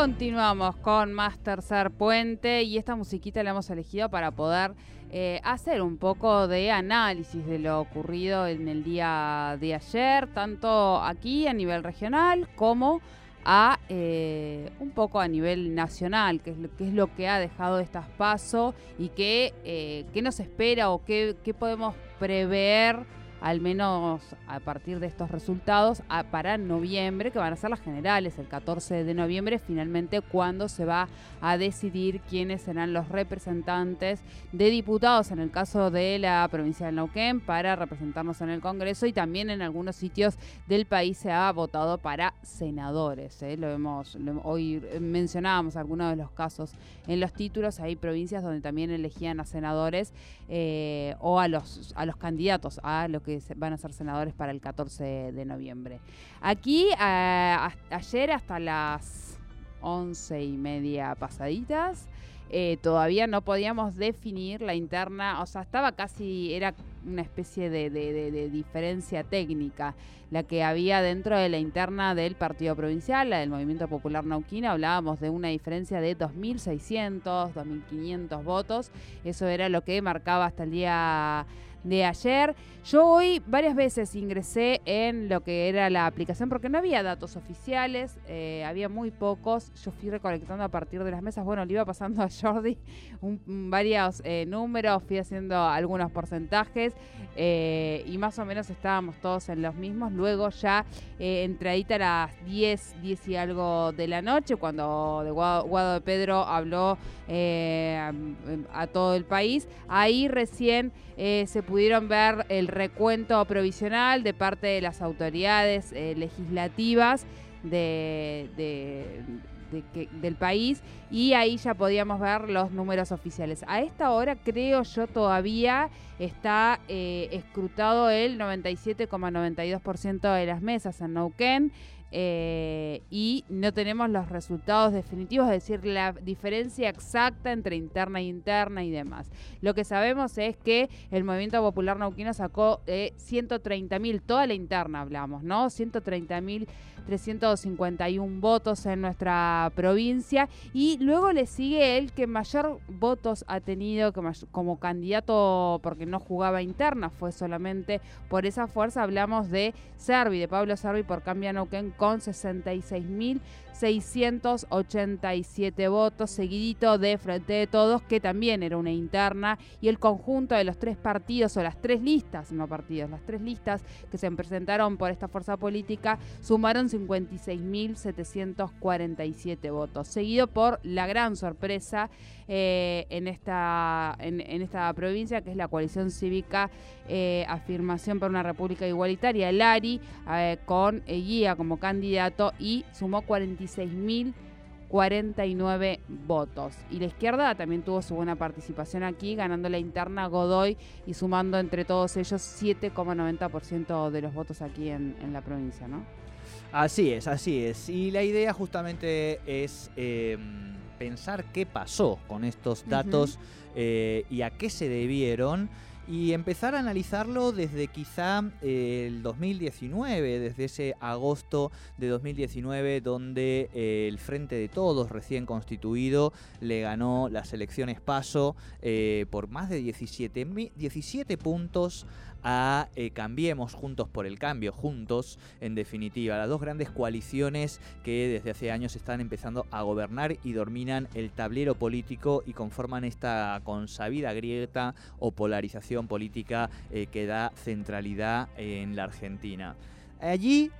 Continuamos con más Tercer Puente y esta musiquita la hemos elegido para poder eh, hacer un poco de análisis de lo ocurrido en el día de ayer, tanto aquí a nivel regional como a eh, un poco a nivel nacional, que es, lo, que ha dejado estas pasos y qué, eh, nos espera o qué podemos prever al menos a partir de estos resultados, para noviembre, que van a ser las generales, el 14 de noviembre, finalmente cuando se va a decidir quiénes serán los representantes de diputados, en el caso de la provincia de Neuquén, para representarnos en el Congreso y también en algunos sitios del país se ha votado para senadores. ¿eh? Lo vemos, hoy mencionábamos algunos de los casos en los títulos, hay provincias donde también elegían a senadores eh, o a los, a los candidatos a lo que van a ser senadores para el 14 de noviembre. Aquí, ayer hasta las once y media pasaditas, eh, todavía no podíamos definir la interna, o sea, estaba casi, era una especie de, diferencia técnica la que había dentro de la interna del Partido Provincial, la del Movimiento Popular Nauquina, hablábamos de una diferencia de 2.600, 2.500 votos, eso era lo que marcaba hasta el día de ayer. Yo hoy varias veces ingresé en lo que era la aplicación porque no había datos oficiales, eh, había muy pocos. Yo fui recolectando a partir de las mesas. Bueno, le iba pasando a Jordi varios eh, números, fui haciendo algunos porcentajes eh, y más o menos estábamos todos en los mismos. Luego ya entradita a las 10, 10 y algo de la noche, cuando de Guado, de Pedro habló a, todo el país, ahí recién se pudieron ver el recuento provisional de parte de las autoridades eh, legislativas de, del país y ahí ya podíamos ver los números oficiales. A esta hora creo yo todavía está eh, escrutado el 97,92% de las mesas en Neuquén. Eh, y no tenemos los resultados definitivos, es decir, la diferencia exacta entre interna e interna y demás. Lo que sabemos es que el Movimiento Popular Nauquino sacó eh, 130.000, toda la interna hablamos, ¿no? 130.351 votos en nuestra provincia y luego le sigue el que mayor votos ha tenido como candidato porque no jugaba interna, fue solamente por esa fuerza, hablamos de Servi, de Pablo Servi por Cambia Neuquén con 66.687 votos, seguidito de Frente de Todos, que también era una interna, y el conjunto de los tres partidos, o las tres listas, no partidos, las tres listas que se presentaron por esta fuerza política, sumaron 56.747 votos, seguido por la gran sorpresa eh, en, esta, en, esta provincia, que es la coalición cívica eh, Afirmación por una República Igualitaria, el ARI, eh, con guía como candidato y sumó 46.049 votos. Y la izquierda también tuvo su buena participación aquí, ganando la interna Godoy y sumando entre todos ellos 7,90% de los votos aquí en, en, la provincia, ¿no? Así es, así es. Y la idea justamente es pensar qué pasó con estos datos eh, y a qué se debieron. Y empezar a analizarlo desde quizá eh, el 2019, desde ese agosto de 2019 donde eh, el Frente de Todos recién constituido le ganó las elecciones PASO eh, por más de 17, 17 puntos a eh, Cambiemos Juntos por el Cambio, juntos en definitiva, las dos grandes coaliciones que desde hace años están empezando a gobernar y dominan el tablero político y conforman esta consabida grieta o polarización política eh, que da centralidad en la Argentina. Allí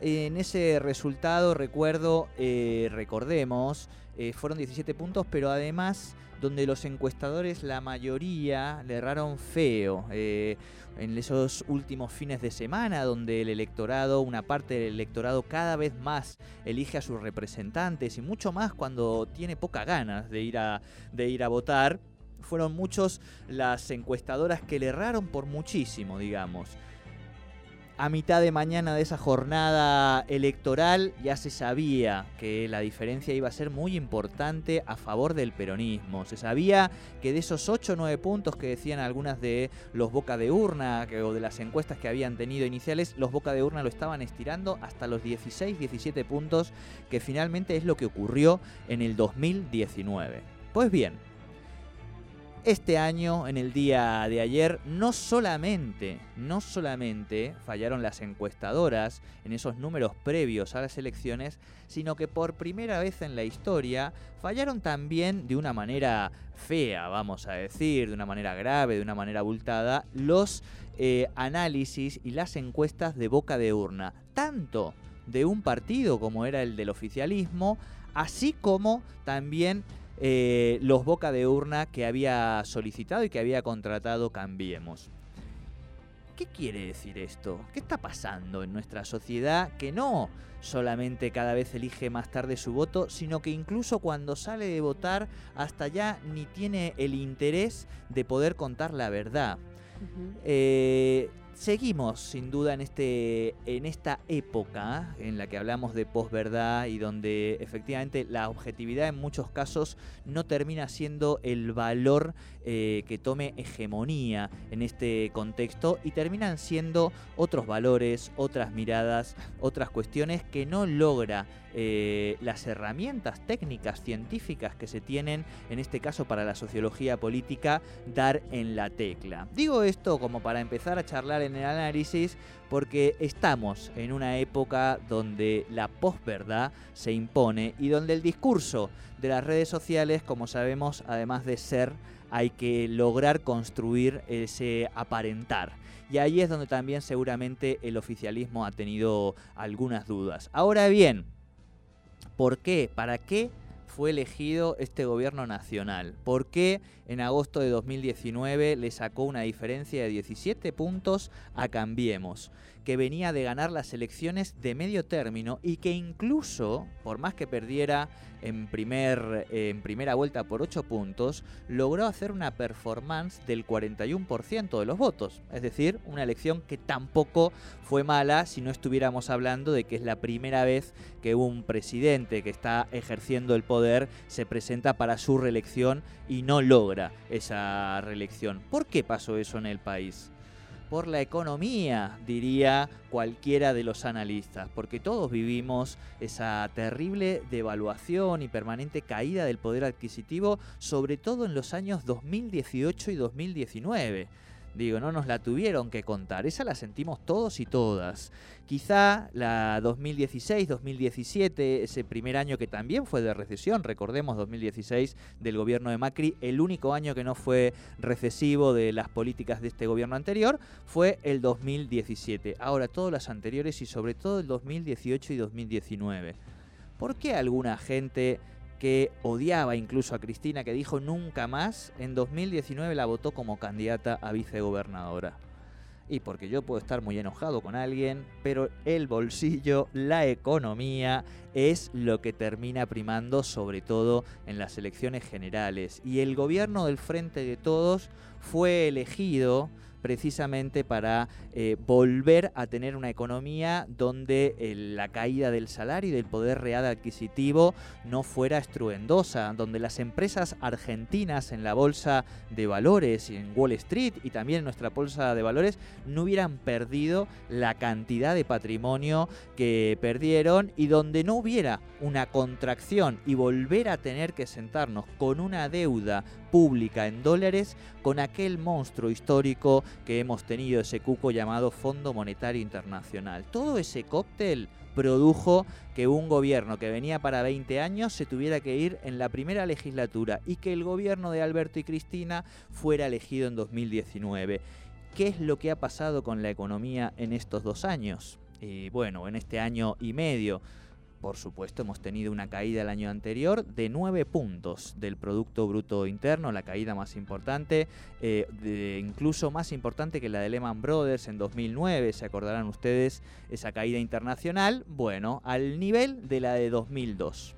en ese resultado, recuerdo, eh, recordemos, fueron 17 puntos, pero además donde los encuestadores, la mayoría, le erraron feo en esos últimos fines de semana donde el electorado, una parte del electorado cada vez más elige a sus representantes y mucho más cuando tiene pocas ganas de ir a, de ir a votar, fueron muchos las encuestadoras que le erraron por muchísimo, digamos a mitad de mañana de esa jornada electoral ya se sabía que la diferencia iba a ser muy importante a favor del peronismo. Se sabía que de esos 8 o 9 puntos que decían algunas de los boca de urna o de las encuestas que habían tenido iniciales, los boca de urna lo estaban estirando hasta los 16, 17 puntos que finalmente es lo que ocurrió en el 2019. Pues bien, este año, en el día de ayer, no solamente, no solamente fallaron las encuestadoras en esos números previos a las elecciones, sino que por primera vez en la historia fallaron también de una manera fea, vamos a decir, de una manera grave, de una manera abultada, los eh, análisis y las encuestas de boca de urna, tanto de un partido como era el del oficialismo, así como también eh, los boca de urna que había solicitado y que había contratado Cambiemos. ¿Qué quiere decir esto? ¿Qué está pasando en nuestra sociedad que no solamente cada vez elige más tarde su voto, sino que incluso cuando sale de votar hasta ya ni tiene el interés de poder contar la verdad? Seguimos sin duda en, este, en esta época en la que hablamos de posverdad y donde efectivamente la objetividad en muchos casos no termina siendo el valor eh, que tome hegemonía en este contexto y terminan siendo otros valores, otras miradas, otras cuestiones que no logra eh, las herramientas técnicas científicas que se tienen, en este caso para la sociología política, dar en la tecla. Digo esto como para empezar a charlar en el análisis porque estamos en una época donde la posverdad se impone y donde el discurso de las redes sociales, como sabemos, además de ser, hay que lograr construir ese aparentar. Y ahí es donde también seguramente el oficialismo ha tenido algunas dudas. Ahora bien, ¿Por qué? ¿Para qué fue elegido este gobierno nacional? ¿Por qué en agosto de 2019 le sacó una diferencia de 17 puntos a Cambiemos? Que venía de ganar las elecciones de medio término y que incluso, por más que perdiera en, primer, en primera vuelta por 8 puntos, logró hacer una performance del 41% de los votos. Es decir, una elección que tampoco fue mala si no estuviéramos hablando de que es la primera vez que un presidente que está ejerciendo el poder se presenta para su reelección y no logra esa reelección. ¿Por qué pasó eso en el país? Por la economía, diría cualquiera de los analistas, porque todos vivimos esa terrible devaluación y permanente caída del poder adquisitivo, sobre todo en los años 2018 y 2019. Digo, no nos la tuvieron que contar, esa la sentimos todos y todas. Quizá la 2016-2017, ese primer año que también fue de recesión, recordemos 2016 del gobierno de Macri, el único año que no fue recesivo de las políticas de este gobierno anterior fue el 2017. Ahora todos los anteriores y sobre todo el 2018 y 2019. ¿Por qué alguna gente que odiaba incluso a Cristina, que dijo nunca más, en 2019 la votó como candidata a vicegobernadora. Y porque yo puedo estar muy enojado con alguien, pero el bolsillo, la economía, es lo que termina primando sobre todo en las elecciones generales. Y el gobierno del Frente de Todos fue elegido precisamente para eh, volver a tener una economía donde eh, la caída del salario y del poder real adquisitivo no fuera estruendosa, donde las empresas argentinas en la bolsa de valores y en Wall Street y también en nuestra bolsa de valores no hubieran perdido la cantidad de patrimonio que perdieron y donde no hubiera una contracción y volver a tener que sentarnos con una deuda pública en dólares con aquel monstruo histórico que hemos tenido, ese cuco llamado Fondo Monetario Internacional. Todo ese cóctel produjo que un gobierno que venía para 20 años se tuviera que ir en la primera legislatura y que el gobierno de Alberto y Cristina fuera elegido en 2019. ¿Qué es lo que ha pasado con la economía en estos dos años? Y bueno, en este año y medio. Por supuesto, hemos tenido una caída el año anterior de 9 puntos del Producto Bruto Interno, la caída más importante, eh, incluso más importante que la de Lehman Brothers en 2009, se acordarán ustedes esa caída internacional, bueno, al nivel de la de 2002.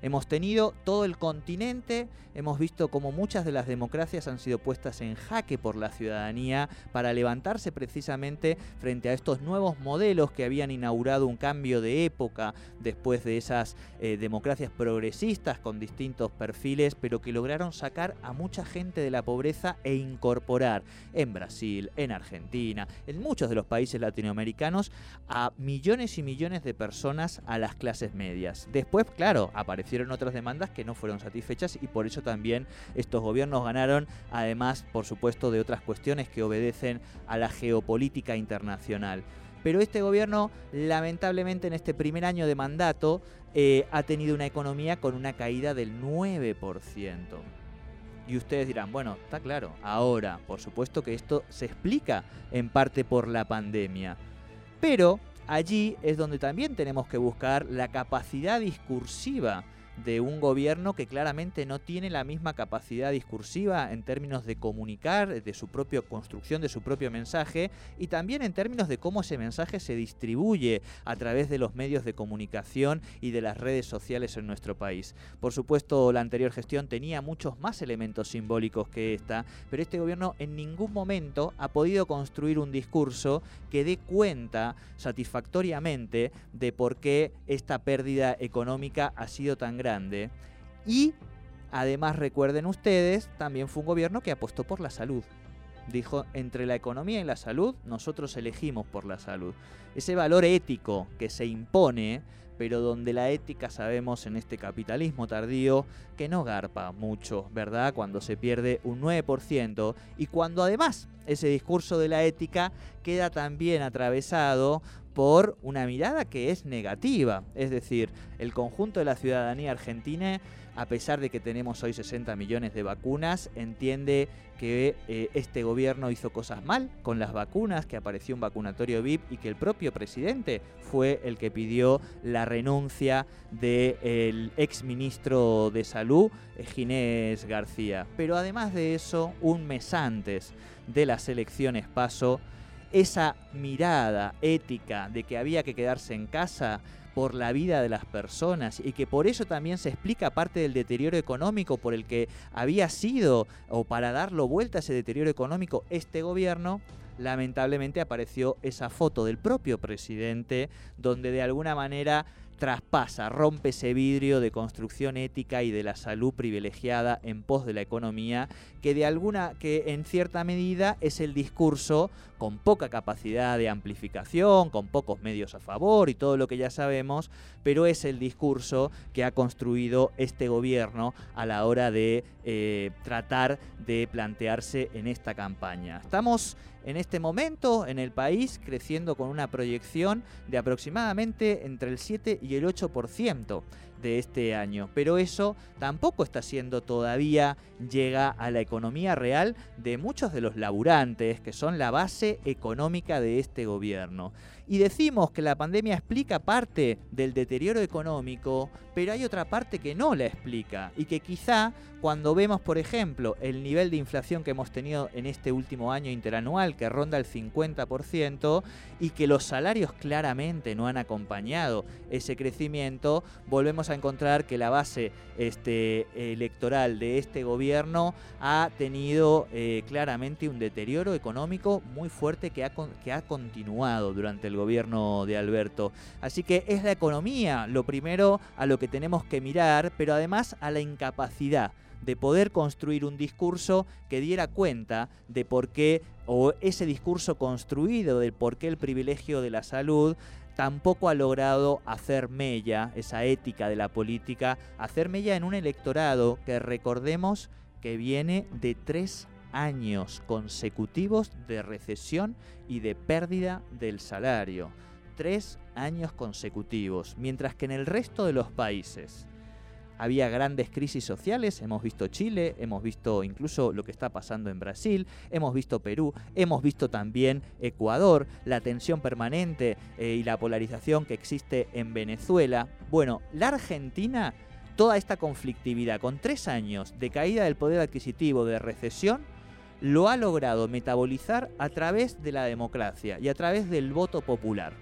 Hemos tenido todo el continente, hemos visto como muchas de las democracias han sido puestas en jaque por la ciudadanía para levantarse precisamente frente a estos nuevos modelos que habían inaugurado un cambio de época después de esas eh, democracias progresistas con distintos perfiles, pero que lograron sacar a mucha gente de la pobreza e incorporar en Brasil, en Argentina, en muchos de los países latinoamericanos a millones y millones de personas a las clases medias. Después, claro, apareció hicieron otras demandas que no fueron satisfechas y por eso también estos gobiernos ganaron, además, por supuesto, de otras cuestiones que obedecen a la geopolítica internacional. Pero este gobierno, lamentablemente, en este primer año de mandato, eh, ha tenido una economía con una caída del 9%. Y ustedes dirán, bueno, está claro, ahora, por supuesto que esto se explica en parte por la pandemia. Pero allí es donde también tenemos que buscar la capacidad discursiva de un gobierno que claramente no tiene la misma capacidad discursiva en términos de comunicar, de su propia construcción, de su propio mensaje y también en términos de cómo ese mensaje se distribuye a través de los medios de comunicación y de las redes sociales en nuestro país. Por supuesto, la anterior gestión tenía muchos más elementos simbólicos que esta, pero este gobierno en ningún momento ha podido construir un discurso que dé cuenta satisfactoriamente de por qué esta pérdida económica ha sido tan y además recuerden ustedes, también fue un gobierno que apostó por la salud. Dijo, entre la economía y la salud, nosotros elegimos por la salud. Ese valor ético que se impone, pero donde la ética sabemos en este capitalismo tardío que no garpa mucho, ¿verdad? Cuando se pierde un 9% y cuando además ese discurso de la ética queda también atravesado por una mirada que es negativa. Es decir, el conjunto de la ciudadanía argentina, a pesar de que tenemos hoy 60 millones de vacunas, entiende que eh, este gobierno hizo cosas mal con las vacunas, que apareció un vacunatorio VIP y que el propio presidente fue el que pidió la renuncia del ex ministro de Salud, eh, Ginés García. Pero además de eso, un mes antes de las elecciones paso, esa mirada ética de que había que quedarse en casa por la vida de las personas y que por eso también se explica parte del deterioro económico por el que había sido o para darlo vuelta a ese deterioro económico este gobierno, lamentablemente apareció esa foto del propio presidente donde de alguna manera traspasa, rompe ese vidrio de construcción ética y de la salud privilegiada en pos de la economía, que de alguna, que en cierta medida es el discurso con poca capacidad de amplificación, con pocos medios a favor y todo lo que ya sabemos, pero es el discurso que ha construido este gobierno a la hora de eh, tratar de plantearse en esta campaña. Estamos en este momento en el país creciendo con una proyección de aproximadamente entre el 7 y el 8% de este año. Pero eso tampoco está siendo todavía llega a la economía real de muchos de los laburantes, que son la base económica de este gobierno. Y decimos que la pandemia explica parte del deterioro económico, pero hay otra parte que no la explica. Y que quizá cuando vemos, por ejemplo, el nivel de inflación que hemos tenido en este último año interanual, que ronda el 50%, y que los salarios claramente no han acompañado ese crecimiento, volvemos a encontrar que la base este, electoral de este gobierno ha tenido eh, claramente un deterioro económico muy fuerte que ha, que ha continuado durante el gobierno de Alberto. Así que es la economía lo primero a lo que tenemos que mirar, pero además a la incapacidad de poder construir un discurso que diera cuenta de por qué, o ese discurso construido de por qué el privilegio de la salud tampoco ha logrado hacer mella, esa ética de la política, hacer mella en un electorado que recordemos que viene de tres años consecutivos de recesión y de pérdida del salario. Tres años consecutivos, mientras que en el resto de los países había grandes crisis sociales, hemos visto Chile, hemos visto incluso lo que está pasando en Brasil, hemos visto Perú, hemos visto también Ecuador, la tensión permanente eh, y la polarización que existe en Venezuela. Bueno, la Argentina, toda esta conflictividad con tres años de caída del poder adquisitivo, de recesión, lo ha logrado metabolizar a través de la democracia y a través del voto popular.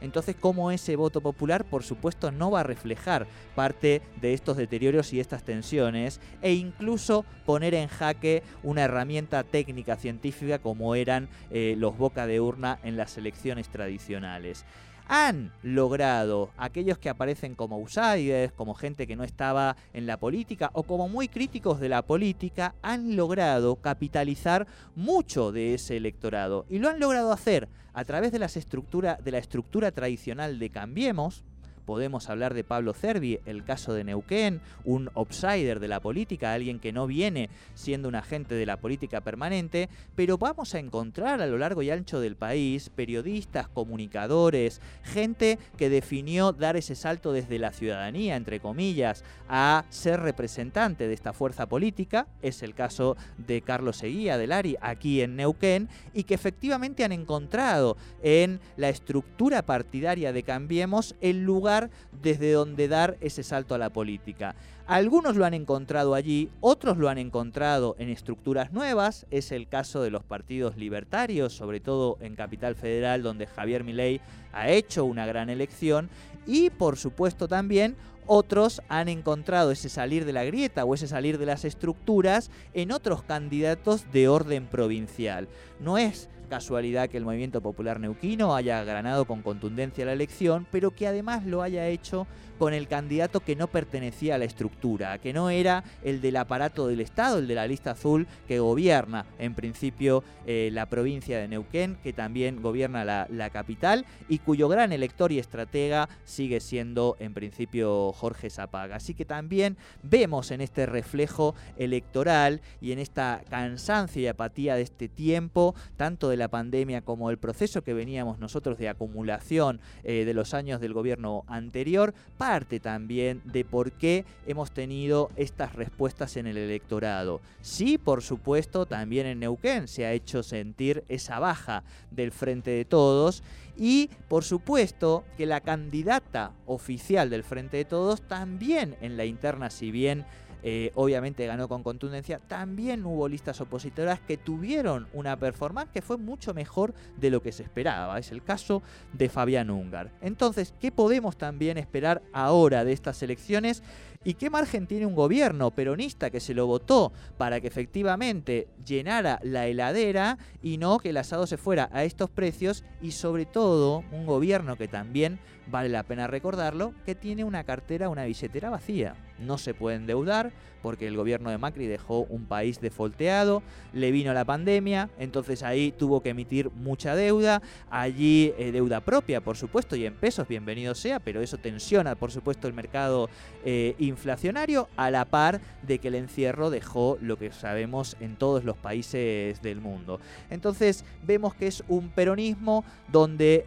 Entonces, ¿cómo ese voto popular, por supuesto, no va a reflejar parte de estos deterioros y estas tensiones e incluso poner en jaque una herramienta técnica científica como eran eh, los boca de urna en las elecciones tradicionales? Han logrado aquellos que aparecen como outsiders, como gente que no estaba en la política o como muy críticos de la política, han logrado capitalizar mucho de ese electorado. Y lo han logrado hacer a través de, las de la estructura tradicional de Cambiemos, Podemos hablar de Pablo Cervi, el caso de Neuquén, un outsider de la política, alguien que no viene siendo un agente de la política permanente, pero vamos a encontrar a lo largo y ancho del país periodistas, comunicadores, gente que definió dar ese salto desde la ciudadanía, entre comillas, a ser representante de esta fuerza política. Es el caso de Carlos Seguía del ARI aquí en Neuquén y que efectivamente han encontrado en la estructura partidaria de Cambiemos el lugar desde donde dar ese salto a la política. Algunos lo han encontrado allí, otros lo han encontrado en estructuras nuevas, es el caso de los partidos libertarios, sobre todo en Capital Federal, donde Javier Milei ha hecho una gran elección, y por supuesto también otros han encontrado ese salir de la grieta o ese salir de las estructuras en otros candidatos de orden provincial. No es casualidad que el movimiento popular neuquino haya ganado con contundencia la elección, pero que además lo haya hecho con el candidato que no pertenecía a la estructura, que no era el del aparato del Estado, el de la lista azul que gobierna en principio eh, la provincia de Neuquén, que también gobierna la, la capital y cuyo gran elector y estratega sigue siendo en principio Jorge Zapaga. Así que también vemos en este reflejo electoral y en esta cansancio y apatía de este tiempo, tanto de la pandemia como el proceso que veníamos nosotros de acumulación eh, de los años del gobierno anterior, parte también de por qué hemos tenido estas respuestas en el electorado. Sí, por supuesto, también en Neuquén se ha hecho sentir esa baja del Frente de Todos y por supuesto que la candidata oficial del Frente de Todos también en la interna, si bien eh, obviamente ganó con contundencia, también hubo listas opositoras que tuvieron una performance que fue mucho mejor de lo que se esperaba. Es el caso de Fabián Ungar. Entonces, ¿qué podemos también esperar ahora de estas elecciones? ¿Y qué margen tiene un gobierno peronista que se lo votó para que efectivamente llenara la heladera y no que el asado se fuera a estos precios? Y sobre todo, un gobierno que también vale la pena recordarlo, que tiene una cartera, una billetera vacía. No se puede endeudar porque el gobierno de Macri dejó un país defolteado, le vino la pandemia, entonces ahí tuvo que emitir mucha deuda, allí eh, deuda propia, por supuesto, y en pesos, bienvenido sea, pero eso tensiona, por supuesto, el mercado eh, inflacionario, a la par de que el encierro dejó lo que sabemos en todos los países del mundo. Entonces vemos que es un peronismo donde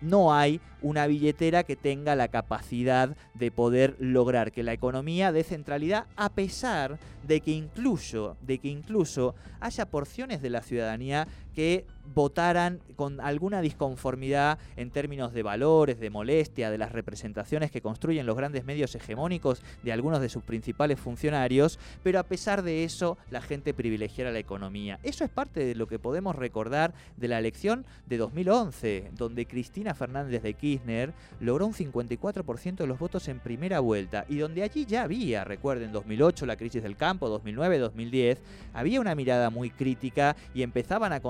no hay una billetera que tenga la capacidad de poder lograr que la economía dé centralidad a pesar de que incluso, de que incluso haya porciones de la ciudadanía que votaran con alguna disconformidad en términos de valores, de molestia, de las representaciones que construyen los grandes medios hegemónicos de algunos de sus principales funcionarios, pero a pesar de eso la gente privilegiara la economía. Eso es parte de lo que podemos recordar de la elección de 2011, donde Cristina Fernández de Kirchner logró un 54% de los votos en primera vuelta y donde allí ya había, recuerden, 2008 la crisis del campo, 2009, 2010, había una mirada muy crítica y empezaban a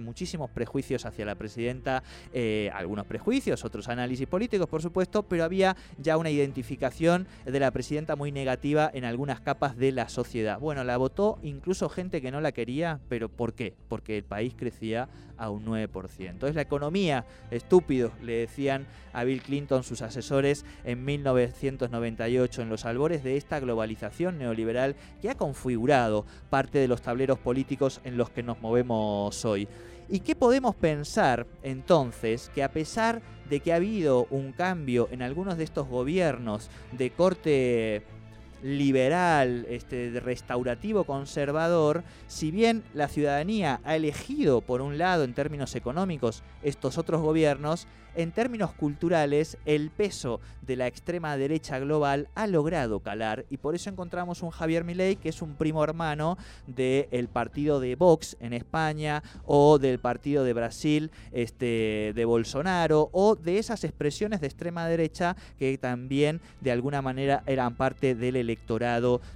muchísimos prejuicios hacia la presidenta, eh, algunos prejuicios, otros análisis políticos, por supuesto, pero había ya una identificación de la presidenta muy negativa en algunas capas de la sociedad. Bueno, la votó incluso gente que no la quería, pero ¿por qué? Porque el país crecía a un 9%. Es la economía, estúpido, le decían a Bill Clinton sus asesores en 1998 en los albores de esta globalización neoliberal que ha configurado parte de los tableros políticos en los que nos movemos hoy. ¿Y qué podemos pensar entonces que a pesar de que ha habido un cambio en algunos de estos gobiernos de corte liberal, este, restaurativo, conservador, si bien la ciudadanía ha elegido, por un lado, en términos económicos, estos otros gobiernos, en términos culturales, el peso de la extrema derecha global ha logrado calar. Y por eso encontramos un Javier Milei que es un primo hermano del partido de Vox en España o del partido de Brasil este, de Bolsonaro o de esas expresiones de extrema derecha que también de alguna manera eran parte del electorado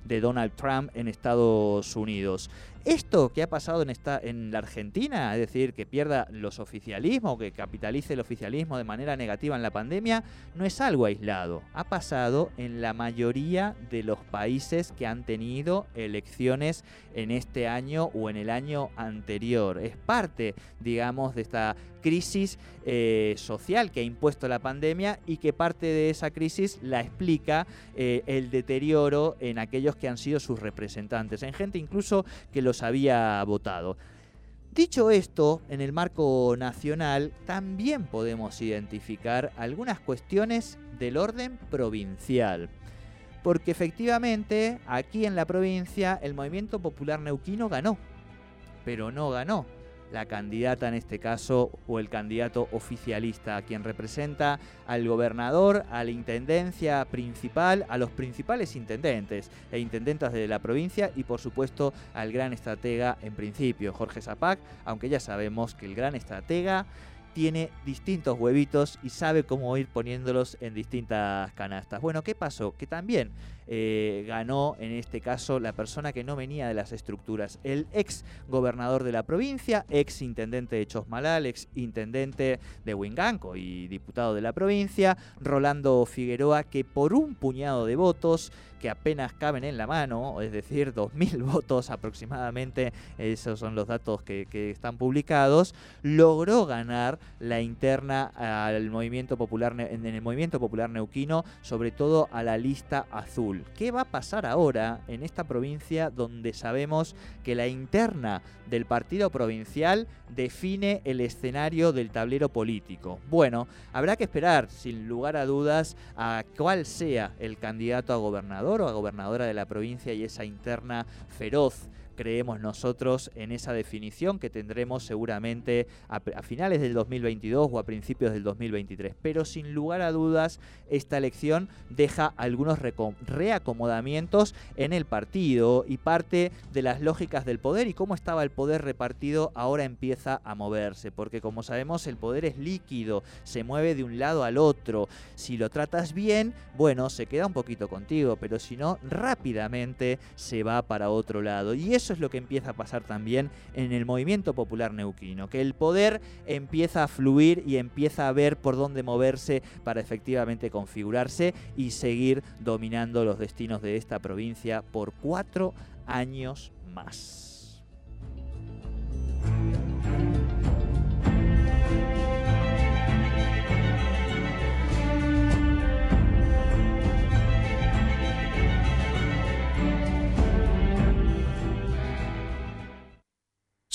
de Donald Trump en Estados Unidos. Esto que ha pasado en, esta, en la Argentina, es decir, que pierda los oficialismos, que capitalice el oficialismo de manera negativa en la pandemia, no es algo aislado. Ha pasado en la mayoría de los países que han tenido elecciones en este año o en el año anterior. Es parte, digamos, de esta crisis eh, social que ha impuesto la pandemia y que parte de esa crisis la explica eh, el deterioro en aquellos que han sido sus representantes, en gente incluso que los había votado. Dicho esto, en el marco nacional también podemos identificar algunas cuestiones del orden provincial. Porque efectivamente aquí en la provincia el movimiento popular neuquino ganó, pero no ganó la candidata en este caso o el candidato oficialista, quien representa al gobernador, a la intendencia principal, a los principales intendentes e intendentas de la provincia y por supuesto al gran estratega en principio, Jorge Zapac, aunque ya sabemos que el gran estratega tiene distintos huevitos y sabe cómo ir poniéndolos en distintas canastas. Bueno, ¿qué pasó? Que también eh, ganó en este caso la persona que no venía de las estructuras, el ex gobernador de la provincia, ex intendente de Chosmalal, ex intendente de Huinganco y diputado de la provincia, Rolando Figueroa, que por un puñado de votos que apenas caben en la mano, es decir, 2.000 votos aproximadamente, esos son los datos que, que, están publicados, logró ganar la interna al movimiento popular en el movimiento popular neuquino, sobre todo a la lista azul. ¿Qué va a pasar ahora en esta provincia donde sabemos que la interna del partido provincial define el escenario del tablero político? Bueno, habrá que esperar, sin lugar a dudas, a cuál sea el candidato a gobernador o a gobernadora de la provincia y esa interna feroz creemos nosotros en esa definición que tendremos seguramente a, finales del 2022 o a principios del 2023. Pero sin lugar a dudas, esta elección deja algunos reacomodamientos en el partido y parte de las lógicas del poder y cómo estaba el poder repartido ahora empieza a moverse, porque como sabemos el poder es líquido, se mueve de un lado al otro. Si lo tratas bien, bueno, se queda un poquito contigo, pero si no, rápidamente se va para otro lado. Y eso es lo que empieza a pasar también en el movimiento popular neuquino, que el poder empieza a fluir y empieza a ver por dónde moverse para efectivamente configurarse y seguir dominando los destinos de esta provincia por cuatro años más.